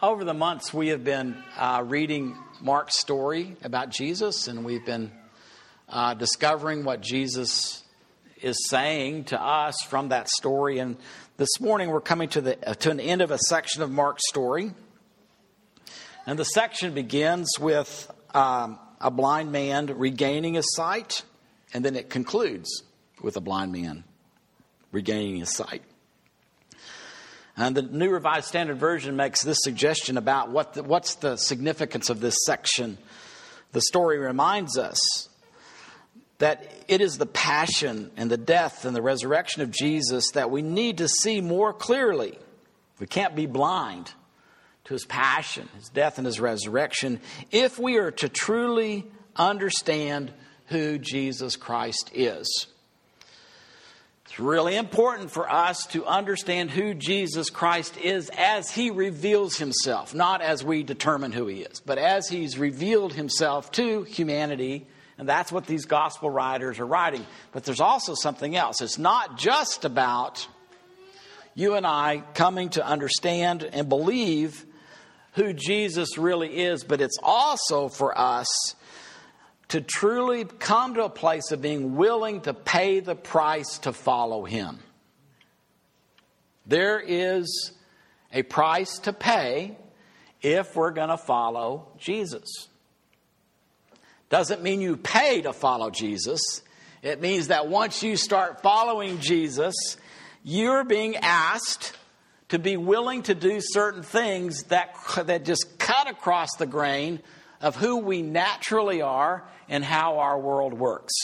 over the months, we have been uh, reading Mark's story about Jesus, and we've been uh, discovering what Jesus is saying to us from that story. And this morning, we're coming to, the, uh, to an end of a section of Mark's story. And the section begins with um, a blind man regaining his sight, and then it concludes with a blind man regaining his sight. And the New Revised Standard Version makes this suggestion about what the, what's the significance of this section. The story reminds us that it is the passion and the death and the resurrection of Jesus that we need to see more clearly. We can't be blind to his passion, his death, and his resurrection if we are to truly understand who Jesus Christ is. It's really important for us to understand who Jesus Christ is as he reveals himself, not as we determine who he is, but as he's revealed himself to humanity. And that's what these gospel writers are writing. But there's also something else. It's not just about you and I coming to understand and believe who Jesus really is, but it's also for us to truly come to a place of being willing to pay the price to follow Him. There is a price to pay if we're going to follow Jesus. Doesn't mean you pay to follow Jesus. It means that once you start following Jesus, you're being asked to be willing to do certain things that, that just cut across the grain of who we naturally are and how our world works.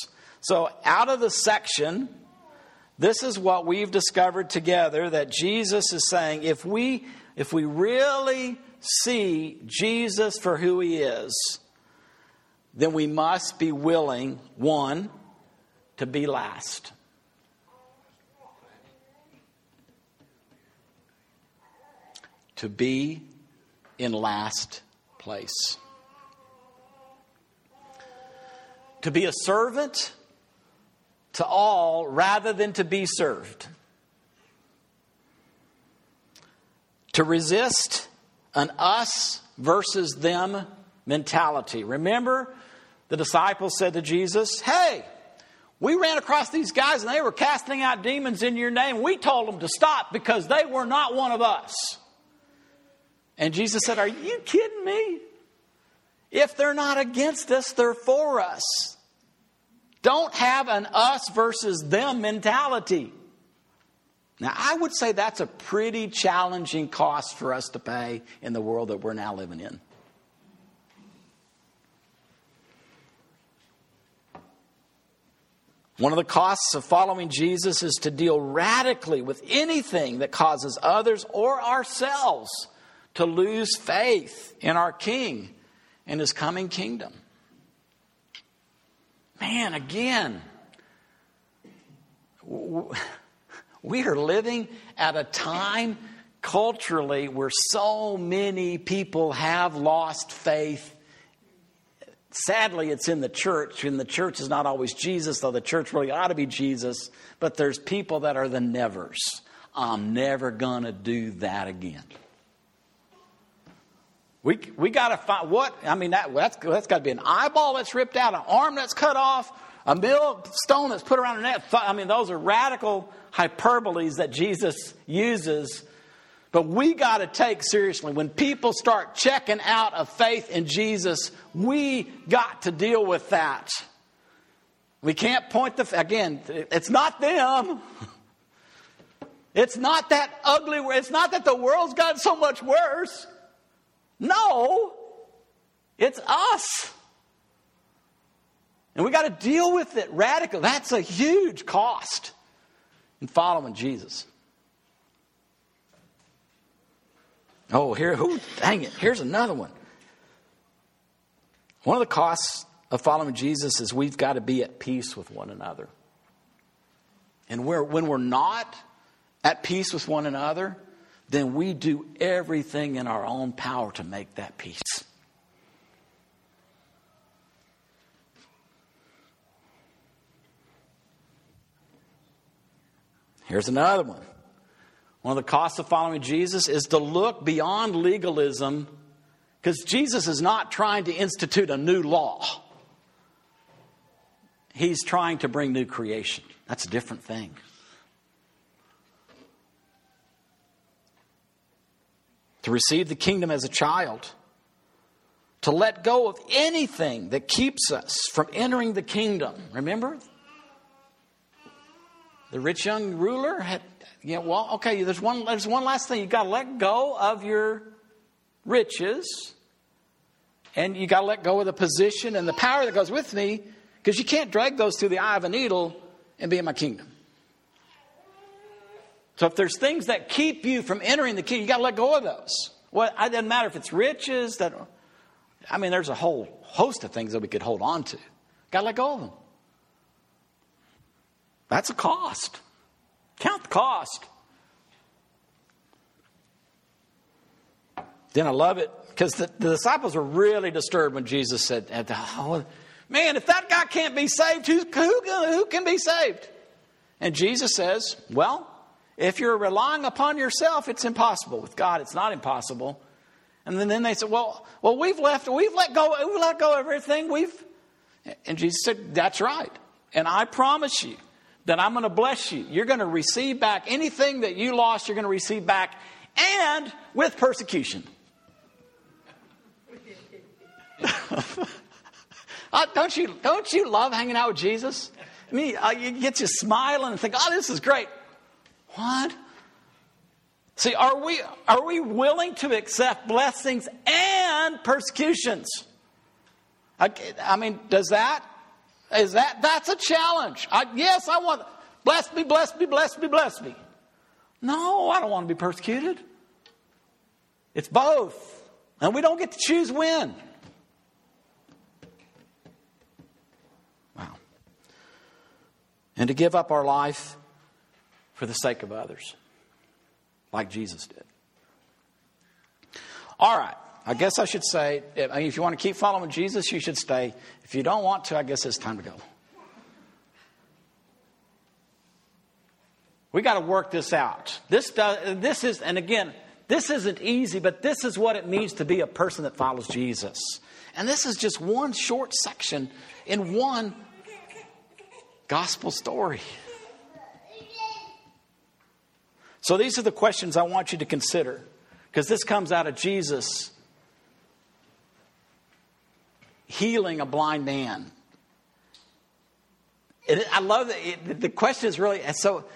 So, out of the section, this is what we've discovered together that Jesus is saying if we if we really see Jesus for who he is, then we must be willing one to be last. To be in last place. To be a servant to all rather than to be served. To resist an us versus them mentality. Remember, the disciples said to Jesus, Hey, we ran across these guys and they were casting out demons in your name. We told them to stop because they were not one of us. And Jesus said, Are you kidding me? If they're not against us, they're for us. Don't have an us versus them mentality. Now, I would say that's a pretty challenging cost for us to pay in the world that we're now living in. One of the costs of following Jesus is to deal radically with anything that causes others or ourselves to lose faith in our King and his coming kingdom. Man, again, we are living at a time culturally where so many people have lost faith. Sadly, it's in the church, and the church is not always Jesus, though the church really ought to be Jesus. But there's people that are the nevers. I'm never going to do that again. We, we got to find what, I mean, that, that's, that's got to be an eyeball that's ripped out, an arm that's cut off, a millstone that's put around a neck. I mean, those are radical hyperboles that Jesus uses. But we got to take seriously when people start checking out of faith in Jesus, we got to deal with that. We can't point the, again, it's not them. It's not that ugly, it's not that the world's gotten so much worse. No, it's us. And we got to deal with it radically. That's a huge cost in following Jesus. Oh, here, who, dang it, here's another one. One of the costs of following Jesus is we've got to be at peace with one another. And we're, when we're not at peace with one another, then we do everything in our own power to make that peace. Here's another one. One of the costs of following Jesus is to look beyond legalism because Jesus is not trying to institute a new law. He's trying to bring new creation. That's a different thing. To receive the kingdom as a child, to let go of anything that keeps us from entering the kingdom. Remember? The rich young ruler had, you know, well, okay, there's one, there's one last thing. You've got to let go of your riches, and you got to let go of the position and the power that goes with me, because you can't drag those through the eye of a needle and be in my kingdom. So if there's things that keep you from entering the kingdom, you got to let go of those. Well, it doesn't matter if it's riches that I mean, there's a whole host of things that we could hold on to. Got to let go of them. That's a cost. Count the cost. Then I love it because the, the, disciples were really disturbed when Jesus said, oh, Man, if that guy can't be saved, who, who, who can be saved? And Jesus says, Well, if you're relying upon yourself, it's impossible. With God, it's not impossible. And then, then they said, Well, well, we've left, we've let go, we've let go of everything. We've and Jesus said, That's right. And I promise you that I'm going to bless you. You're going to receive back anything that you lost, you're going to receive back, and with persecution. uh, don't you don't you love hanging out with Jesus? I mean, uh, you get you smiling and think, "Oh, this is great." What? See, are we, are we willing to accept blessings and persecutions? I, I mean, does that, is that, that's a challenge. I, yes, I want, bless me, bless me, bless me, bless me. No, I don't want to be persecuted. It's both. And we don't get to choose when. Wow. And to give up our life for the sake of others like Jesus did. All right. I guess I should say, if you want to keep following Jesus, you should stay. If you don't want to, I guess it's time to go. We got to work this out. This does, this is, and again, this isn't easy, but this is what it means to be a person that follows Jesus. And this is just one short section in one gospel story. So these are the questions I want you to consider because this comes out of Jesus healing a blind man. And I love that it, the question is really so.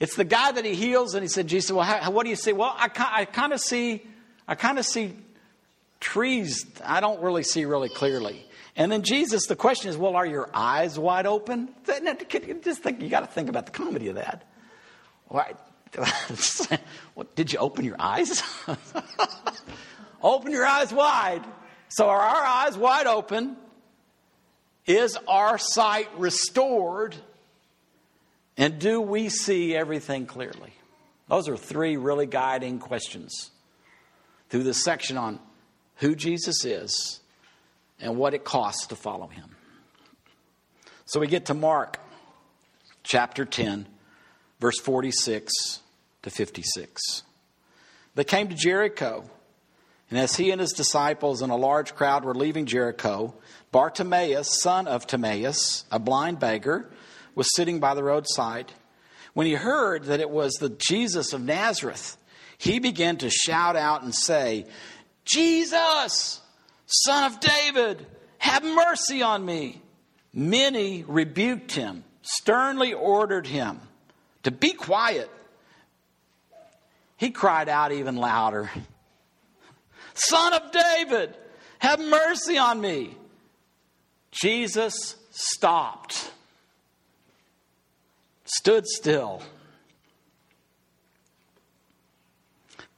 It's the guy that he heals, and he said, "Jesus, well, how, what do you see?" Well, I, I kind of see, I kind of see trees. I don't really see really clearly. And then Jesus, the question is, well, are your eyes wide open? Just think, you got to think about the comedy of that. Right? what, did you open your eyes? open your eyes wide. So are our eyes wide open? Is our sight restored? And do we see everything clearly? Those are three really guiding questions through this section on who Jesus is and what it costs to follow him. So we get to Mark chapter 10 verse 46 to 56. They came to Jericho, and as he and his disciples and a large crowd were leaving Jericho, Bartimaeus, son of Timaeus, a blind beggar, was sitting by the roadside. When he heard that it was the Jesus of Nazareth, he began to shout out and say, Jesus, son of David, have mercy on me. Many rebuked him, sternly ordered him to be quiet. He cried out even louder Son of David, have mercy on me. Jesus stopped, stood still.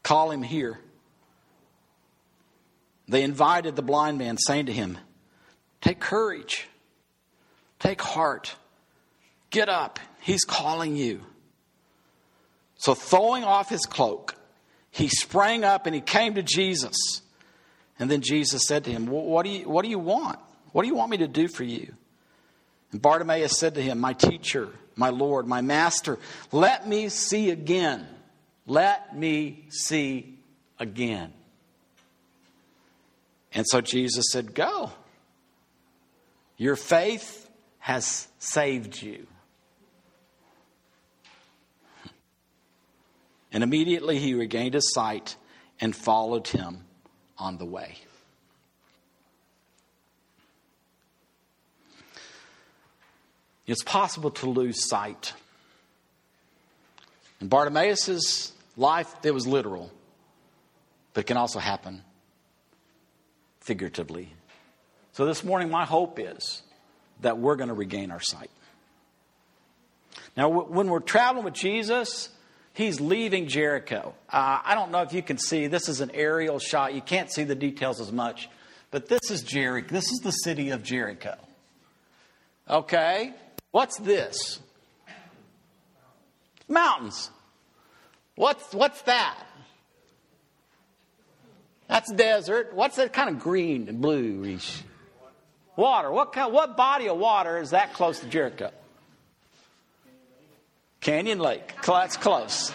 Call him here. They invited the blind man, saying to him, Take courage, take heart, get up. He's calling you. So, throwing off his cloak, he sprang up and he came to Jesus. And then Jesus said to him, what do, you, what do you want? What do you want me to do for you? And Bartimaeus said to him, My teacher, my Lord, my master, let me see again. Let me see again. And so Jesus said, Go. Your faith has saved you. And immediately he regained his sight and followed him on the way. It's possible to lose sight. In Bartimaeus' life, it was literal, but it can also happen figuratively. So this morning, my hope is that we're going to regain our sight. Now, when we're traveling with Jesus, he's leaving Jericho. Uh, I don't know if you can see, this is an aerial shot. You can't see the details as much, but this is Jericho. This is the city of Jericho. Okay? What's this? Mountains. What's, what's that? That's desert. What's that kind of green and bluish? Water. What, kind, what body of water is that close to Jericho? Canyon Lake. That's close.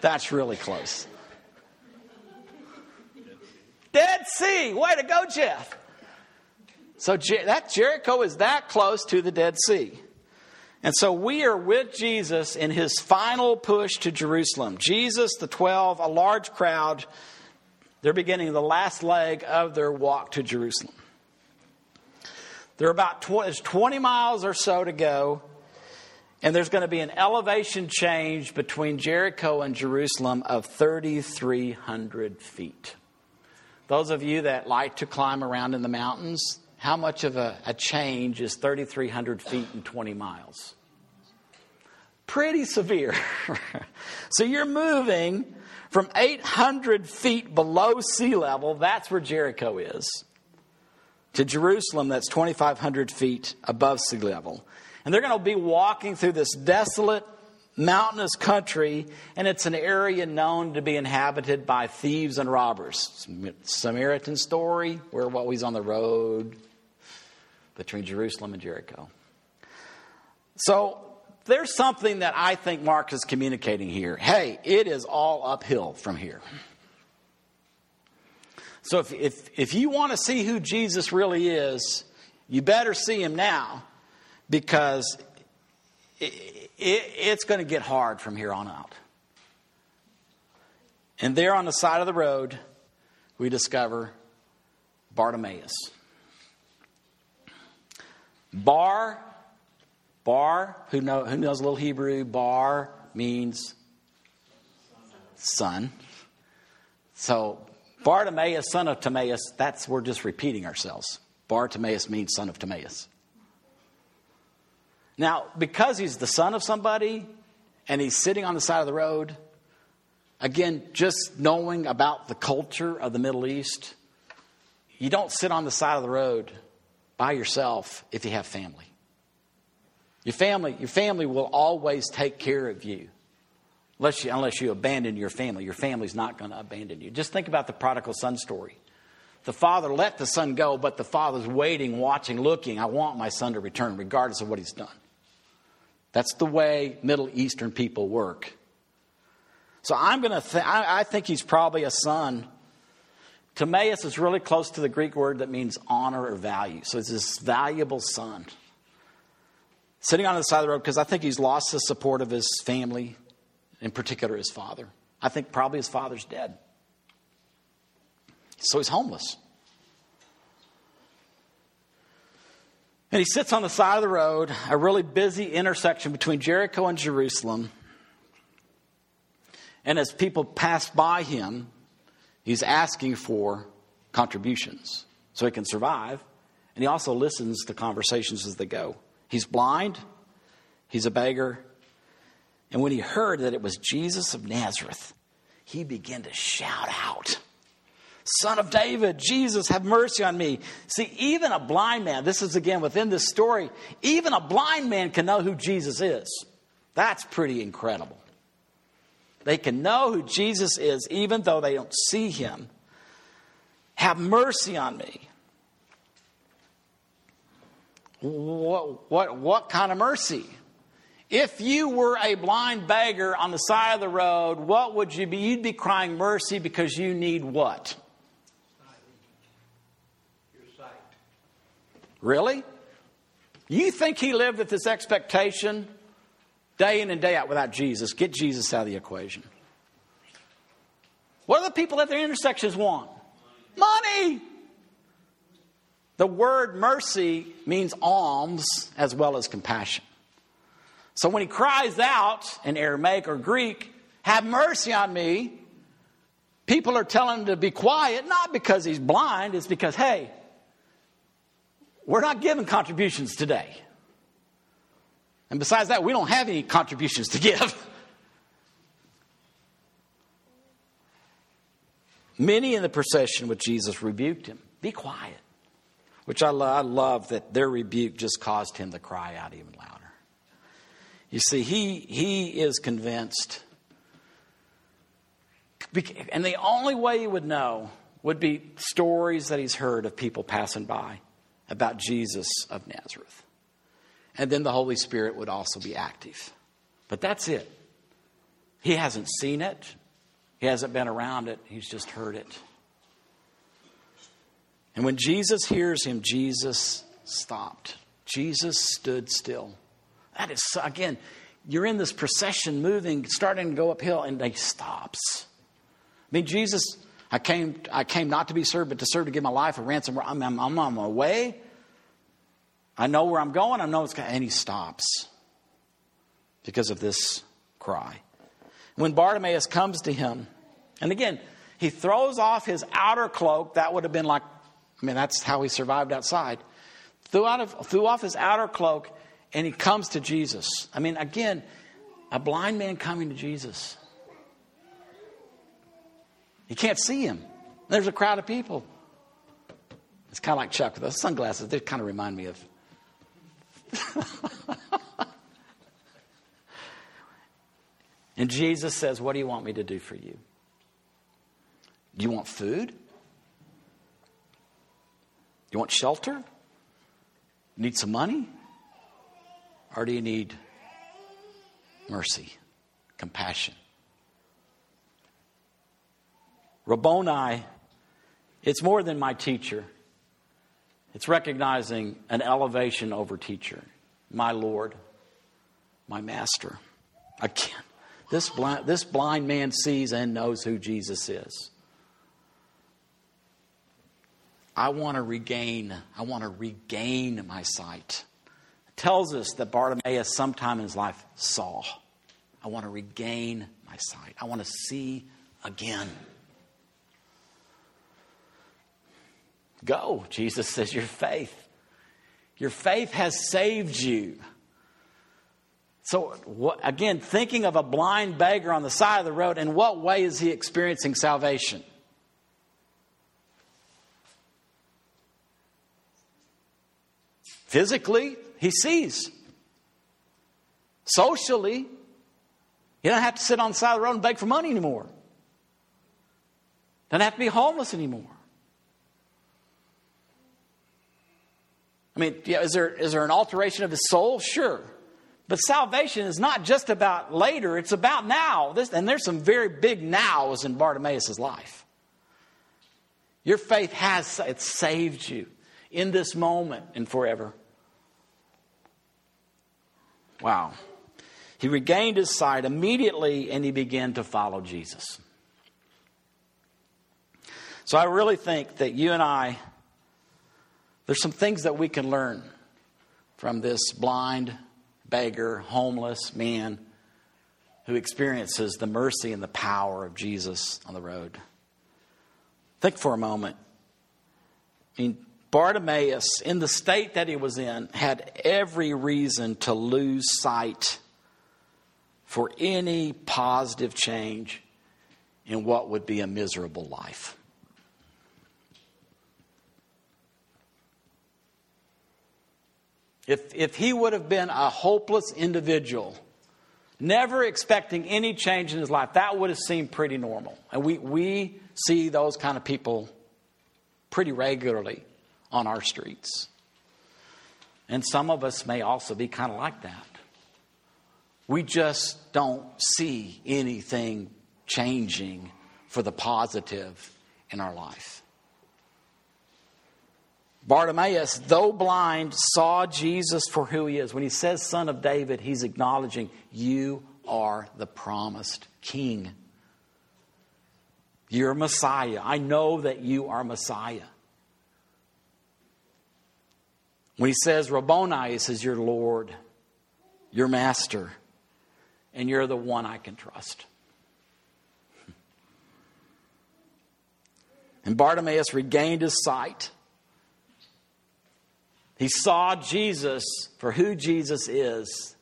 That's really close. Dead Sea. Way to go, Jeff. So that Jericho is that close to the Dead Sea. And so we are with Jesus in his final push to Jerusalem. Jesus, the 12, a large crowd, they're beginning the last leg of their walk to Jerusalem. They're about 20 miles or so to go. And there's going to be an elevation change between Jericho and Jerusalem of 3,300 feet. Those of you that like to climb around in the mountains, how much of a, a change is 3,300 feet in 20 miles? Pretty severe. so you're moving from 800 feet below sea level, that's where Jericho is, to Jerusalem, that's 2,500 feet above sea level. And they're going to be walking through this desolate, mountainous country, and it's an area known to be inhabited by thieves and robbers. Samaritan story, we're always on the road between Jerusalem and Jericho. So there's something that I think Mark is communicating here. Hey, it is all uphill from here. So if, if, if you want to see who Jesus really is, you better see him now because it, it, it's going to get hard from here on out. And there on the side of the road, we discover Bartimaeus. Bar, bar, who, know, who knows a little Hebrew? Bar means son. So Bartimaeus, son of Timaeus, that's we're just repeating ourselves. Bartimaeus means son of Timaeus. Now, because he's the son of somebody and he's sitting on the side of the road, again, just knowing about the culture of the Middle East, you don't sit on the side of the road by yourself if you have family. Your family, your family will always take care of you. Unless you, unless you abandon your family. Your family's not going to abandon you. Just think about the prodigal son story. The father let the son go, but the father's waiting, watching, looking. I want my son to return, regardless of what he's done. That's the way Middle Eastern people work. So I'm going to. Th- I, I think he's probably a son Timaeus is really close to the Greek word that means honor or value. So it's this valuable son. Sitting on the side of the road because I think he's lost the support of his family, in particular his father. I think probably his father's dead. So he's homeless. And he sits on the side of the road, a really busy intersection between Jericho and Jerusalem. And as people pass by him, He's asking for contributions so he can survive. And he also listens to conversations as they go. He's blind, he's a beggar. And when he heard that it was Jesus of Nazareth, he began to shout out, Son of David, Jesus, have mercy on me. See, even a blind man, this is again within this story, even a blind man can know who Jesus is. That's pretty incredible. They can know who Jesus is even though they don't see him. Have mercy on me. What, what, what kind of mercy? If you were a blind beggar on the side of the road, what would you be? You'd be crying mercy because you need what? Really? You think he lived with this expectation day in and day out without Jesus? Get Jesus out of the equation. What do the people at the intersections want? Money. The word mercy means alms as well as compassion. So when he cries out in Aramaic or Greek, have mercy on me, people are telling him to be quiet, not because he's blind, it's because, hey, we're not giving contributions today. And besides that, we don't have any contributions to give. Many in the procession with Jesus rebuked him. Be quiet. Which I, I love that their rebuke just caused him to cry out even louder. You see, he, he is convinced. And the only way he would know would be stories that he's heard of people passing by about Jesus of Nazareth. And then the Holy Spirit would also be active. But that's it. He hasn't seen it, he hasn't been around it, he's just heard it. And when Jesus hears him, Jesus stopped. Jesus stood still. That is, again, you're in this procession moving, starting to go uphill, and he stops. I mean, Jesus, I came, I came not to be served, but to serve to give my life a ransom. I'm, I'm, I'm on my way. I know where I'm going. I know it's going, and he stops because of this cry. When Bartimaeus comes to him, and again, he throws off his outer cloak. That would have been like I mean, that's how he survived outside. Threw, out of, threw off his outer cloak and he comes to Jesus. I mean, again, a blind man coming to Jesus. You can't see him. There's a crowd of people. It's kind of like Chuck with those sunglasses. They kind of remind me of. and Jesus says, What do you want me to do for you? Do you want food? You want shelter? Need some money? Or do you need mercy, compassion? Rabboni, it's more than my teacher. It's recognizing an elevation over teacher, my Lord, my master. Again, this blind, this blind man sees and knows who Jesus is. I want to regain, I want to regain my sight. It tells us that Bartimaeus sometime in his life saw. I want to regain my sight. I want to see again. Go, Jesus says, your faith. Your faith has saved you. So, what, again, thinking of a blind beggar on the side of the road, in what way is he experiencing salvation? Physically, he sees. Socially, he don't have to sit on the side of the road and beg for money anymore. Don't have to be homeless anymore. I mean, yeah, is there, is there an alteration of his soul? Sure. But salvation is not just about later, it's about now. This, and there's some very big nows in Bartimaeus' life. Your faith has it saved you in this moment and forever. Wow. He regained his sight immediately and he began to follow Jesus. So I really think that you and I, there's some things that we can learn from this blind, beggar, homeless man who experiences the mercy and the power of Jesus on the road. Think for a moment. I mean, Bartimaeus, in the state that he was in, had every reason to lose sight for any positive change in what would be a miserable life. If, if he would have been a hopeless individual, never expecting any change in his life, that would have seemed pretty normal. And we, we see those kind of people pretty regularly on our streets. And some of us may also be kind of like that. We just don't see anything changing for the positive in our life. Bartimaeus, though blind, saw Jesus for who he is. When he says son of David, he's acknowledging, You are the promised king. You're Messiah. I know that you are Messiah. When he says Rabboni, he says, Your Lord, your master, and you're the one I can trust. And Bartimaeus regained his sight. He saw Jesus for who Jesus is,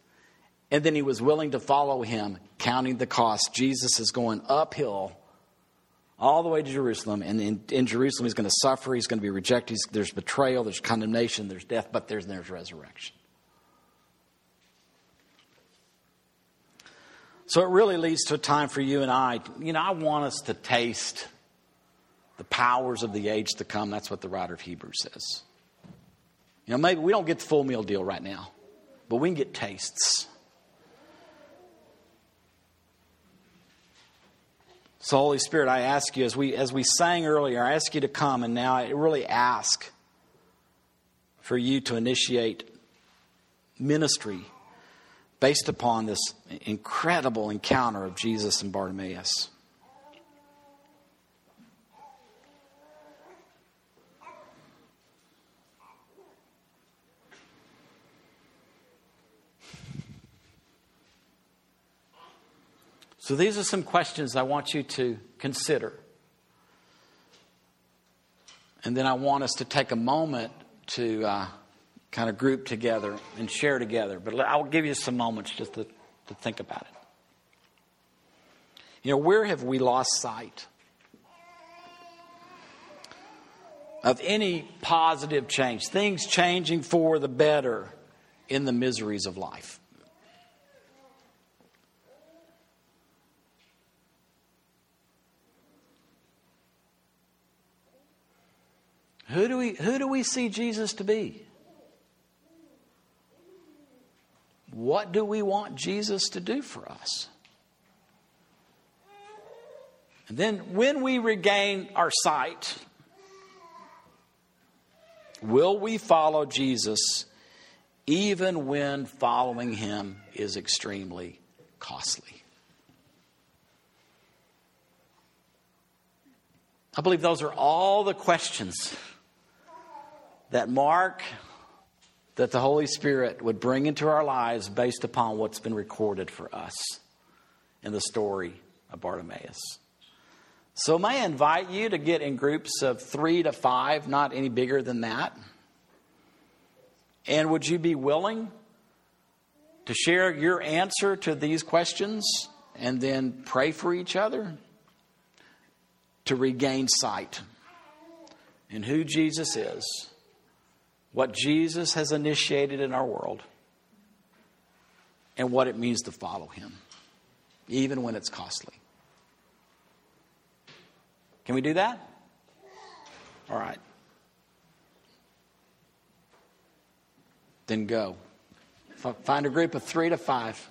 and then he was willing to follow him, counting the cost. Jesus is going uphill all the way to Jerusalem, and in, in Jerusalem he's going to suffer, he's going to be rejected, there's betrayal, there's condemnation, there's death, but there's, there's resurrection. So it really leads to a time for you and I. You know, I want us to taste the powers of the age to come. That's what the writer of Hebrews says. You know, maybe we don't get the full meal deal right now, but we can get tastes. So, Holy Spirit, I ask you, as we, as we sang earlier, I ask you to come, and now I really ask for you to initiate ministry based upon this incredible encounter of Jesus and Bartimaeus. So, these are some questions I want you to consider. And then I want us to take a moment to uh, kind of group together and share together. But I'll give you some moments just to, to think about it. You know, where have we lost sight of any positive change, things changing for the better in the miseries of life? Who do we, who do we see Jesus to be? What do we want Jesus to do for us? And then when we regain our sight, will we follow Jesus even when following him is extremely costly? I believe those are all the questions that Mark, that the Holy Spirit would bring into our lives based upon what's been recorded for us in the story of Bartimaeus. So, may I invite you to get in groups of three to five, not any bigger than that? And would you be willing to share your answer to these questions and then pray for each other to regain sight in who Jesus is? What Jesus has initiated in our world and what it means to follow him, even when it's costly. Can we do that? All right. Then go. Find a group of three to five.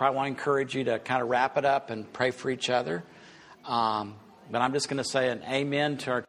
Probably want to encourage you to kind of wrap it up and pray for each other. Um, but I'm just going to say an amen to our